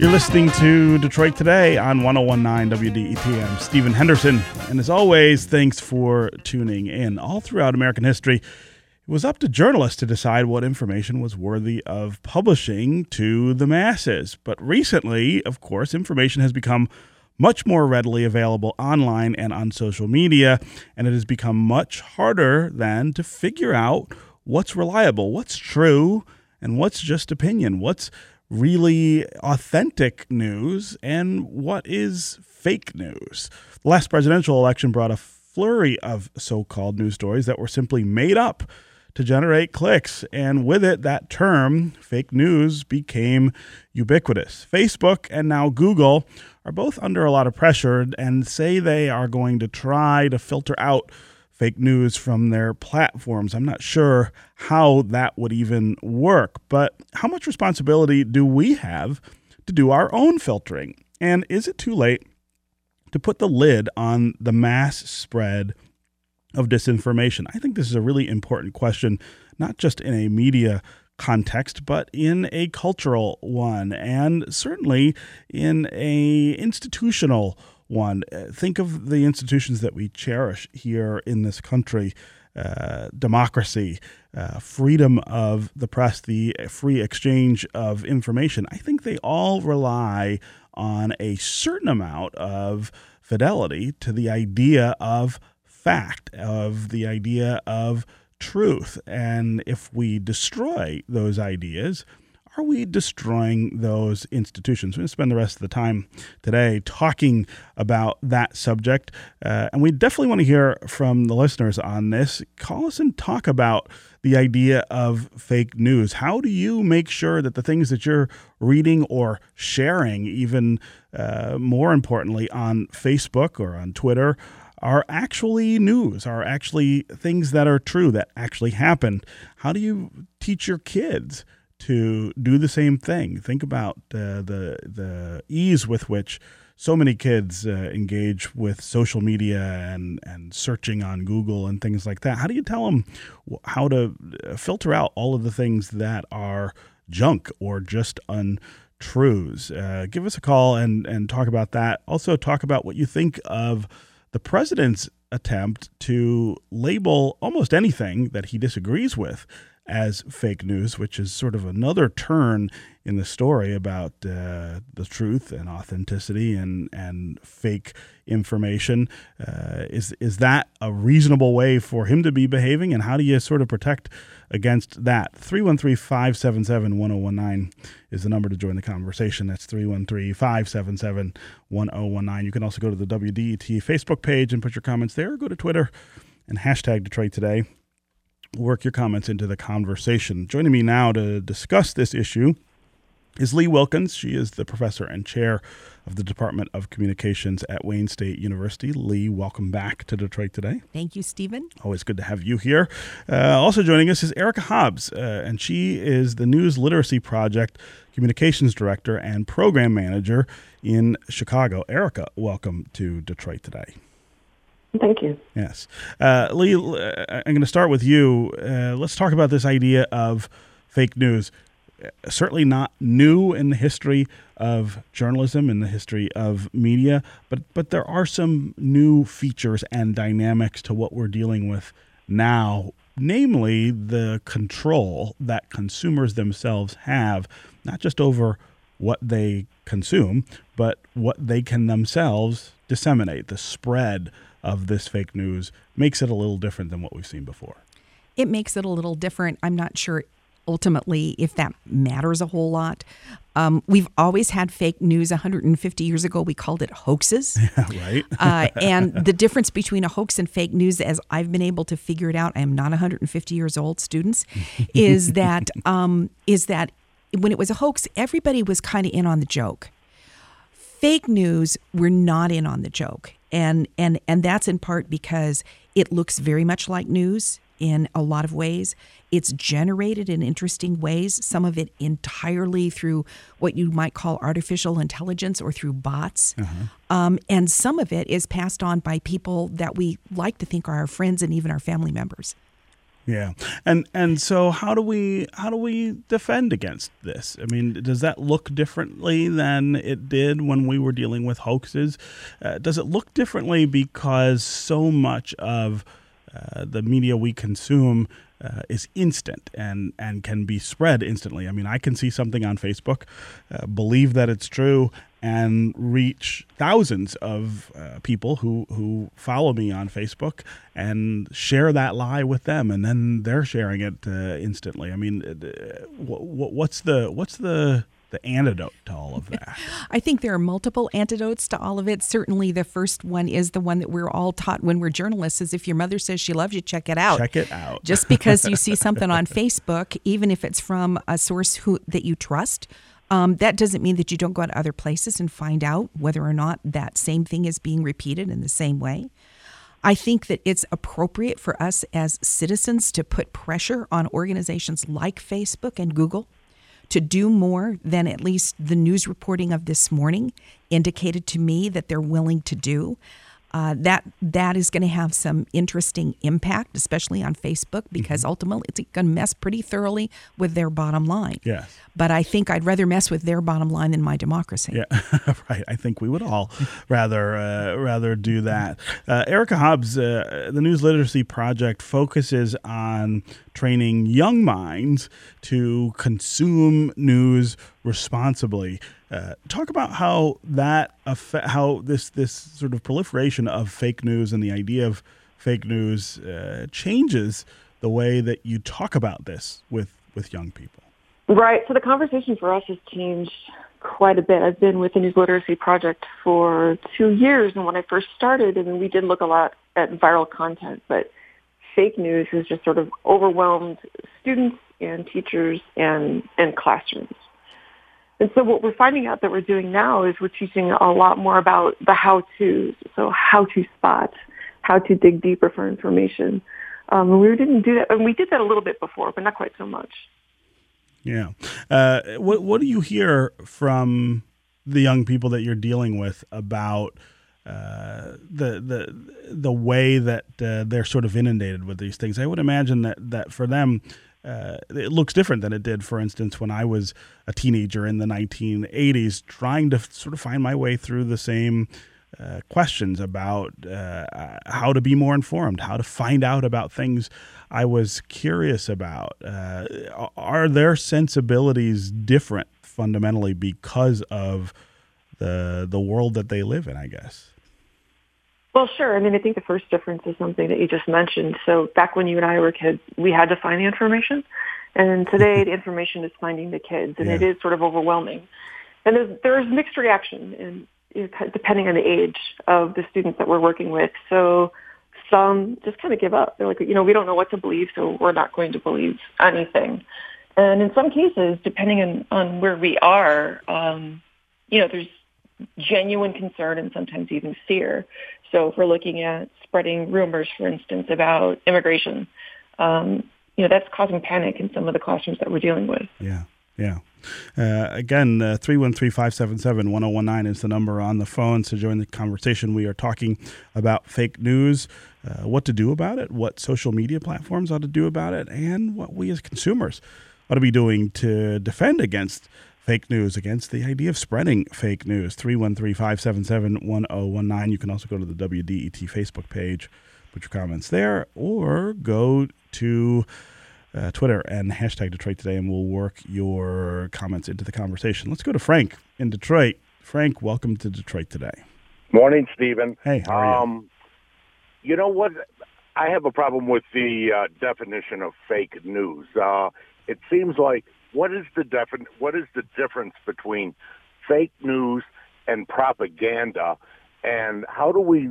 You're listening to Detroit Today on 1019 WDET. I'm Stephen Henderson. And as always, thanks for tuning in. All throughout American history, it was up to journalists to decide what information was worthy of publishing to the masses. But recently, of course, information has become much more readily available online and on social media, and it has become much harder then to figure out what's reliable, what's true, and what's just opinion, what's really authentic news and what is fake news. The last presidential election brought a flurry of so called news stories that were simply made up to generate clicks. And with it, that term, fake news, became ubiquitous. Facebook and now Google are both under a lot of pressure and say they are going to try to filter out fake news from their platforms. I'm not sure how that would even work, but how much responsibility do we have to do our own filtering? And is it too late to put the lid on the mass spread of disinformation? I think this is a really important question, not just in a media context but in a cultural one and certainly in a institutional one. Uh, think of the institutions that we cherish here in this country. Uh, democracy, uh, freedom of the press, the free exchange of information. I think they all rely on a certain amount of fidelity to the idea of fact, of the idea of truth. And if we destroy those ideas, are we destroying those institutions? We're going to spend the rest of the time today talking about that subject. Uh, and we definitely want to hear from the listeners on this. Call us and talk about the idea of fake news. How do you make sure that the things that you're reading or sharing, even uh, more importantly, on Facebook or on Twitter, are actually news, are actually things that are true, that actually happened? How do you teach your kids? To do the same thing. Think about uh, the the ease with which so many kids uh, engage with social media and and searching on Google and things like that. How do you tell them how to uh, filter out all of the things that are junk or just untruths? Uh, give us a call and and talk about that. Also, talk about what you think of the president's attempt to label almost anything that he disagrees with as fake news, which is sort of another turn in the story about uh, the truth and authenticity and and fake information. Uh, is is that a reasonable way for him to be behaving, and how do you sort of protect against that? 313-577-1019 is the number to join the conversation. That's 313-577-1019. You can also go to the WDET Facebook page and put your comments there, go to Twitter and hashtag Detroit Today work your comments into the conversation. Joining me now to discuss this issue is Lee Wilkins. She is the professor and chair of the Department of Communications at Wayne State University. Lee, welcome back to Detroit today. Thank you, Stephen. Always good to have you here. Uh, also joining us is Erika Hobbs, uh, and she is the News Literacy Project Communications Director and Program Manager in Chicago. Erika, welcome to Detroit today. Thank you. Yes. Uh, Lee, uh, I'm going to start with you. Uh, let's talk about this idea of fake news. Uh, certainly not new in the history of journalism, in the history of media, but, but there are some new features and dynamics to what we're dealing with now, namely the control that consumers themselves have, not just over what they consume, but what they can themselves disseminate, the spread of this fake news makes it a little different than what we've seen before. It makes it a little different. I'm not sure ultimately if that matters a whole lot. Um, we've always had fake news. 150 years ago, we called it hoaxes. Yeah, right. uh, and the difference between a hoax and fake news, as I've been able to figure it out, I am not 150 years old, students, is that um, is that when it was a hoax, everybody was kind of in on the joke. Fake news, we're not in on the joke and and and that's in part because it looks very much like news in a lot of ways. It's generated in interesting ways, some of it entirely through what you might call artificial intelligence or through bots. Uh-huh. Um, and some of it is passed on by people that we like to think are our friends and even our family members. Yeah, and and so how do we how do we defend against this? I mean, does that look differently than it did when we were dealing with hoaxes? Uh, does it look differently because so much of uh, the media we consume uh, is instant and and can be spread instantly. I mean, I can see something on Facebook, uh, believe that it's true, and reach thousands of uh, people who who follow me on Facebook and share that lie with them, and then they're sharing it uh, instantly. I mean, uh, what's the what's the the antidote to all of that? I think there are multiple antidotes to all of it. Certainly, the first one is the one that we're all taught when we're journalists: is if your mother says she loves you, check it out. Check it out. Just because you see something on Facebook, even if it's from a source who that you trust. Um, that doesn't mean that you don't go to other places and find out whether or not that same thing is being repeated in the same way. I think that it's appropriate for us as citizens to put pressure on organizations like Facebook and Google to do more than at least the news reporting of this morning indicated to me that they're willing to do. Uh, that that is going to have some interesting impact, especially on Facebook, because mm-hmm. ultimately it's going to mess pretty thoroughly with their bottom line. Yes. But I think I'd rather mess with their bottom line than my democracy. Yeah, right. I think we would all rather uh, rather do that. Uh, Erika Hobbs, uh, the News Literacy Project focuses on training young minds to consume news responsibly. Uh, talk about how that affect, how this this sort of proliferation of fake news and the idea of fake news uh, changes the way that you talk about this with with young people. Right. So the conversation for us has changed quite a bit. I've been with the News Literacy Project for two years, and when I first started, I mean, we did look a lot at viral content, but fake news has just sort of overwhelmed students and teachers and and classrooms. And so what we're finding out that we're doing now is we're teaching a lot more about the how-tos, so how to spot, how to dig deeper for information. Um, we didn't do that, and we did that a little bit before, but not quite so much. Yeah. Uh, what What do you hear from the young people that you're dealing with about uh, the the the way that uh, they're sort of inundated with these things? I would imagine that that for them uh, it looks different than it did, for instance, when I was a teenager in the 1980s, trying to sort of find my way through the same uh, questions about uh, how to be more informed, how to find out about things I was curious about. Uh, are their sensibilities different fundamentally because of the the world that they live in? I guess. Well, sure. I mean, I think the first difference is something that you just mentioned. So back when you and I were kids, we had to find the information. And today the information is finding the kids and yeah. it is sort of overwhelming. And there's, there's mixed reaction in, depending on the age of the students that we're working with. So some just kind of give up. They're like, you know, we don't know what to believe, so we're not going to believe anything. And in some cases, depending on, on where we are, um, you know, there's genuine concern and sometimes even fear. So if we're looking at spreading rumors, for instance, about immigration, um, you know, that's causing panic in some of the classrooms that we're dealing with. Yeah, yeah. Uh, again, uh, 313 577 1019 is the number on the phone to join the conversation. We are talking about fake news, uh, what to do about it, what social media platforms ought to do about it, and what we as consumers ought to be doing to defend against fake news, against the idea of spreading fake news. 313 577 1019. You can also go to the WDET Facebook page, put your comments there, or go to uh, Twitter and hashtag Detroit Today, and we'll work your comments into the conversation. Let's go to Frank in Detroit. Frank, welcome to Detroit Today. Morning, Stephen. Hey, how are um, you? You know what? I have a problem with the uh, definition of fake news. Uh, it seems like what is the defin- What is the difference between fake news and propaganda, and how do we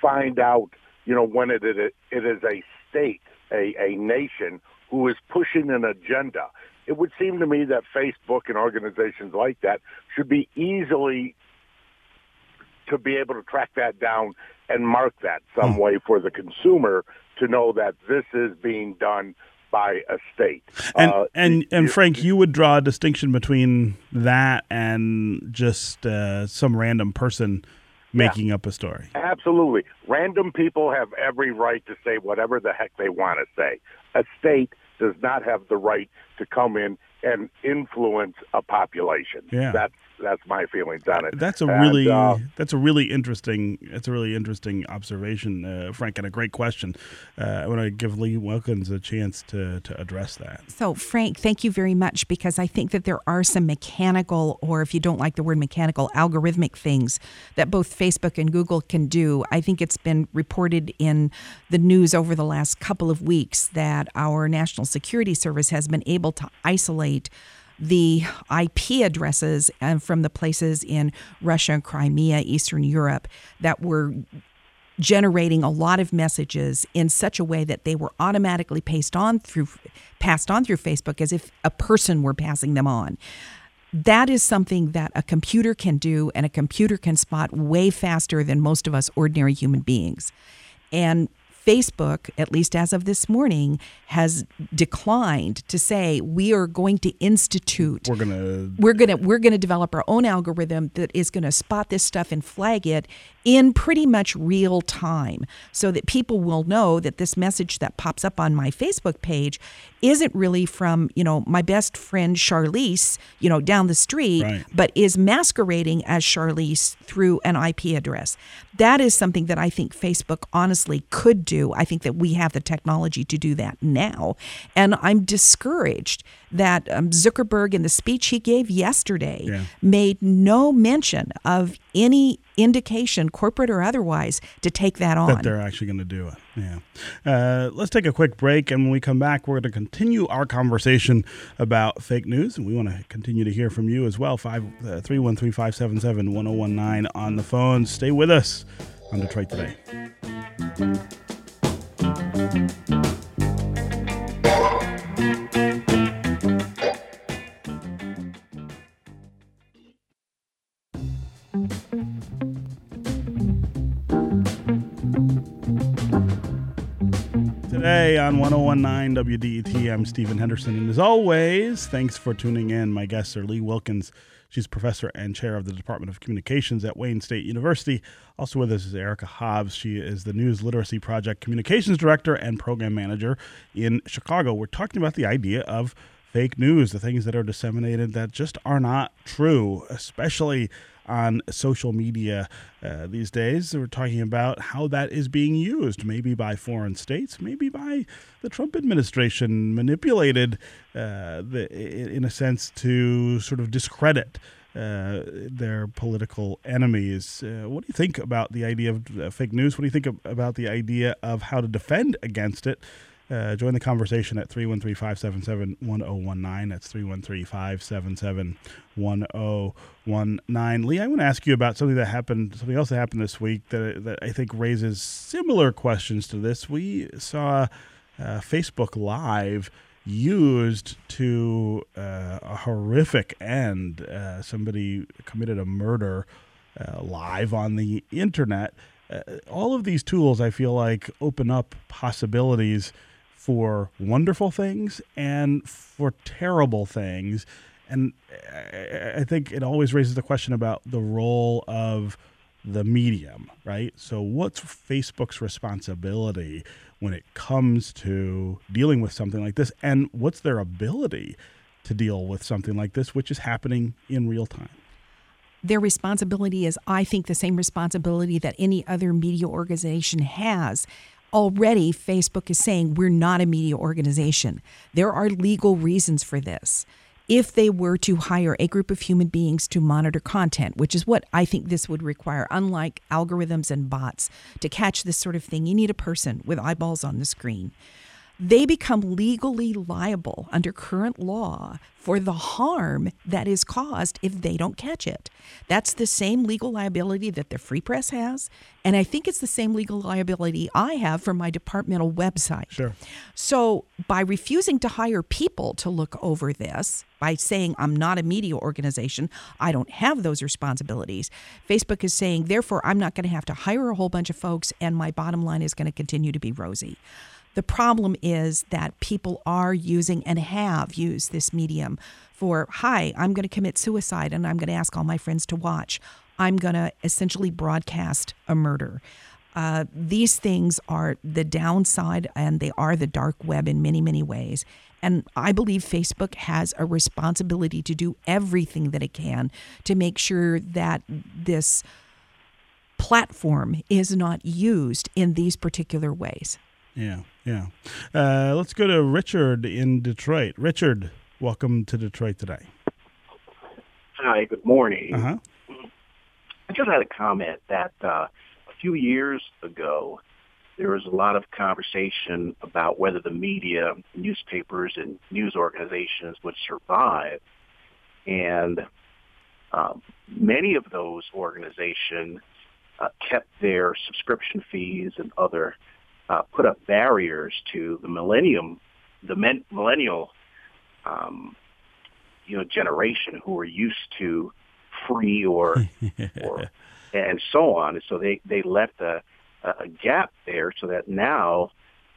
find out? You know, when it it, it is a state, a, a nation who is pushing an agenda. It would seem to me that Facebook and organizations like that should be easily to be able to track that down and mark that some hmm. way for the consumer to know that this is being done by a state. And uh, and and Frank, you would draw a distinction between that and just uh, some random person making yeah. up a story. Absolutely. Random people have every right to say whatever the heck they want to say. A state does not have the right to come in and influence a population. Yeah. That's that's my feelings on it. That's a and, really uh, that's a really interesting that's a really interesting observation, uh, Frank, and a great question. Uh, I want to give Lee Wilkins a chance to to address that. So, Frank, thank you very much because I think that there are some mechanical, or if you don't like the word mechanical, algorithmic things that both Facebook and Google can do. I think it's been reported in the news over the last couple of weeks that our National Security Service has been able to isolate the IP addresses uh, from the places in Russia, Crimea, Eastern Europe that were generating a lot of messages in such a way that they were automatically passed on through passed on through Facebook as if a person were passing them on. That is something that a computer can do and a computer can spot way faster than most of us ordinary human beings. And Facebook, at least as of this morning, has declined to say we are going to institute. We're gonna. We're gonna. We're gonna develop our own algorithm that is going to spot this stuff and flag it in pretty much real time, so that people will know that this message that pops up on my Facebook page isn't really from you know my best friend Charlize, you know, down the street, right. but is masquerading as Charlize through an IP address. That is something that I think Facebook honestly could do. I think that we have the technology to do that now. And I'm discouraged that um, Zuckerberg, in the speech he gave yesterday, yeah. made no mention of any indication, corporate or otherwise, to take that on. That they're actually going to do it. Yeah. Uh, let's take a quick break, and when we come back, we're going to continue our conversation about fake news, and we want to continue to hear from you as well. Five uh, three one three five seven seven one zero one nine on the phone. Stay with us on Detroit today. Today on 1019 WDET, I'm Stephen Henderson. And as always, thanks for tuning in. My guests are Lee Wilkins. She's professor and chair of the Department of Communications at Wayne State University. Also with us is Erika Hobbs. She is the News Literacy Project Communications Director and Program Manager in Chicago. We're talking about the idea of fake news, the things that are disseminated that just are not true, especially on social media uh, these days. We're talking about how that is being used, maybe by foreign states, maybe by the Trump administration, manipulated uh, the, in a sense to sort of discredit. Uh, their political enemies. Uh, what do you think about the idea of uh, fake news? What do you think of, about the idea of how to defend against it? Uh, join the conversation at 313 577 1019. That's 313 577 1019. Lee, I want to ask you about something that happened, something else that happened this week that, that I think raises similar questions to this. We saw uh, Facebook Live used to uh, a horrific end. Uh, somebody committed a murder uh, live on the internet. Uh, all of these tools, I feel like, open up possibilities for wonderful things and for terrible things. And I think it always raises the question about the role of the medium, right? So, what's Facebook's responsibility when it comes to dealing with something like this? And what's their ability to deal with something like this, which is happening in real time? Their responsibility is, I think, the same responsibility that any other media organization has already Facebook is saying we're not a media organization. There are legal reasons for this. If they were to hire a group of human beings to monitor content, which is what I think this would require, unlike algorithms and bots, to catch this sort of thing, you need a person with eyeballs on the screen they become legally liable under current law for the harm that is caused if they don't catch it. That's the same legal liability that the Free Press has. And I think it's the same legal liability I have for my departmental website. Sure. So by refusing to hire people to look over this, by saying I'm not a media organization, I don't have those responsibilities, Facebook is saying, therefore, I'm not going to have to hire a whole bunch of folks and my bottom line is going to continue to be rosy. The problem is that people are using and have used this medium for, hi, I'm going to commit suicide and I'm going to ask all my friends to watch. I'm going to essentially broadcast a murder. Uh, these things are the downside and they are the dark web in many, many ways. And I believe Facebook has a responsibility to do everything that it can to make sure that this platform is not used in these particular ways. Yeah, yeah. Uh, let's go to Richard in Detroit. Richard, welcome to Detroit today. Hi, good morning. Uh-huh. I just had a comment that uh, a few years ago, there was a lot of conversation about whether the media, newspapers, and news organizations would survive. And um, many of those organizations uh, kept their subscription fees and other uh, put up barriers to the millennium, the men, millennial, um, you know, generation who are used to free or, or and so on. And so they they left a, a gap there, so that now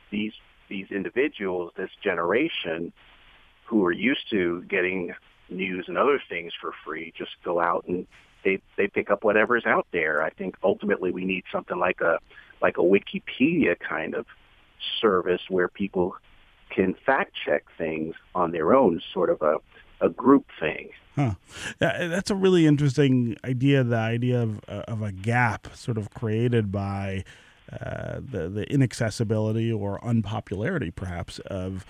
these these individuals, this generation, who are used to getting news and other things for free, just go out and they they pick up whatever's out there. I think ultimately we need something like a like a Wikipedia kind of service where people can fact check things on their own, sort of a a group thing. Huh. Yeah, that's a really interesting idea. The idea of uh, of a gap, sort of created by uh, the the inaccessibility or unpopularity, perhaps, of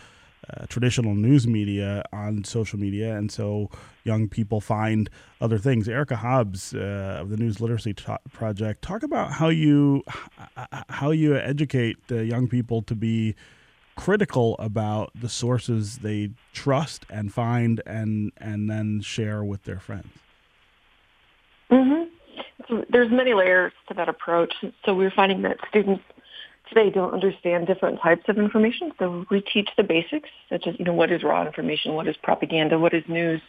uh, traditional news media on social media, and so young people find other things. Erika Hobbs uh, of the News Literacy Project, talk about how you how you educate the young people to be critical about the sources they trust and find and and then share with their friends. Mm-hmm. There's many layers to that approach. So we're finding that students today don't understand different types of information. So we teach the basics, such as, you know, what is raw information, what is propaganda, what is news.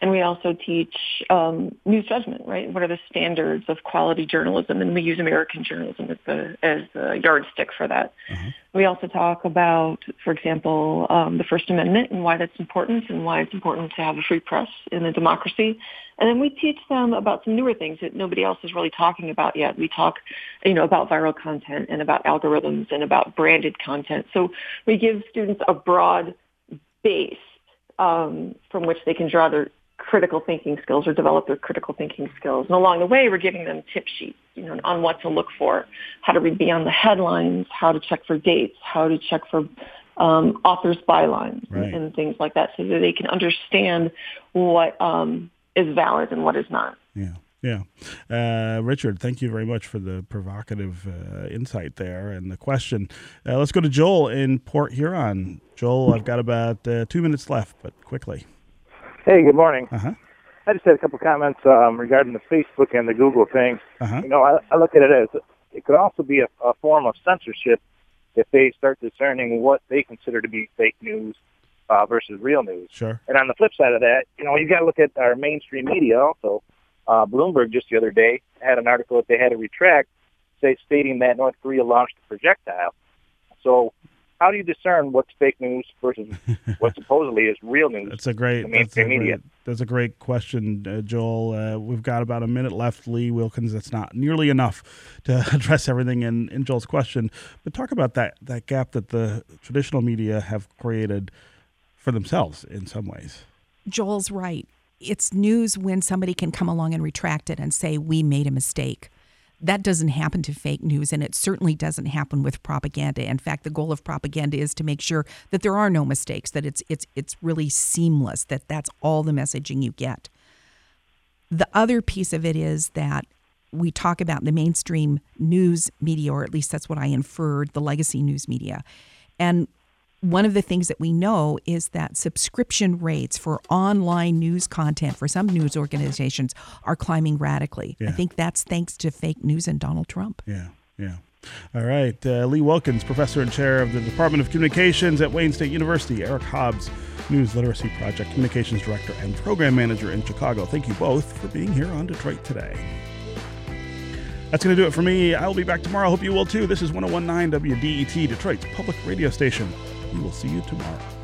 And we also teach um, news judgment, right? What are the standards of quality journalism? And we use American journalism as the, as the yardstick for that. Mm-hmm. We also talk about, for example, um, the First Amendment and why that's important and why it's important to have a free press in a democracy. And then we teach them about some newer things that nobody else is really talking about yet. We talk, you know, about viral content and about algorithms and about branded content. So we give students a broad base um, from which they can draw their critical thinking skills or develop their critical thinking skills. And along the way, we're giving them tip sheets, you know, on what to look for, how to read beyond the headlines, how to check for dates, how to check for um, authors' bylines right. and, and, things like that, so that they can understand what um, is valid and what is not. Yeah. Yeah. Uh, Richard, thank you very much for the provocative uh, insight there and the question. Uh, let's go to Joel in Port Huron. Joel, I've got about uh, two minutes left, but quickly. Hey, good morning. Uh-huh. I just had a couple comments um, regarding the Facebook and the Google thing. Uh-huh. You know, I, I look at it as it could also be a, a form of censorship if they start discerning what they consider to be fake news uh, versus real news. Sure. And on the flip side of that, you know, you got to look at our mainstream media also. Uh, Bloomberg just the other day had an article that they had to retract, say, stating that North Korea launched a projectile. So how do you discern what's fake news versus what supposedly is real news? That's a great, that's a great, that's a great question, uh, Joel. Uh, we've got about a minute left, Lee Wilkins. That's not nearly enough to address everything in, in Joel's question. But talk about that that gap that the traditional media have created for themselves in some ways. Joel's right. It's news when somebody can come along and retract it and say we made a mistake that doesn't happen to fake news, and it certainly doesn't happen with propaganda. In fact, the goal of propaganda is to make sure that there are no mistakes, that it's it's it's really seamless, that that's all the messaging you get. The other piece of it is that we talk about the mainstream news media, or at least that's what I inferred, the legacy news media. And one of the things that we know is that subscription rates for online news content for some news organizations are climbing radically. Yeah. I think that's thanks to fake news and Donald Trump. Yeah, yeah. All right. Uh, Lee Wilkins, professor and chair of the Department of Communications at Wayne State University. Eric Hobbs, News Literacy Project Communications Director and Program Manager in Chicago. Thank you both for being here on Detroit Today. That's going to do it for me. I'll be back tomorrow. I hope you will too. This is 1019 WDET, Detroit's public radio station. We will see you tomorrow.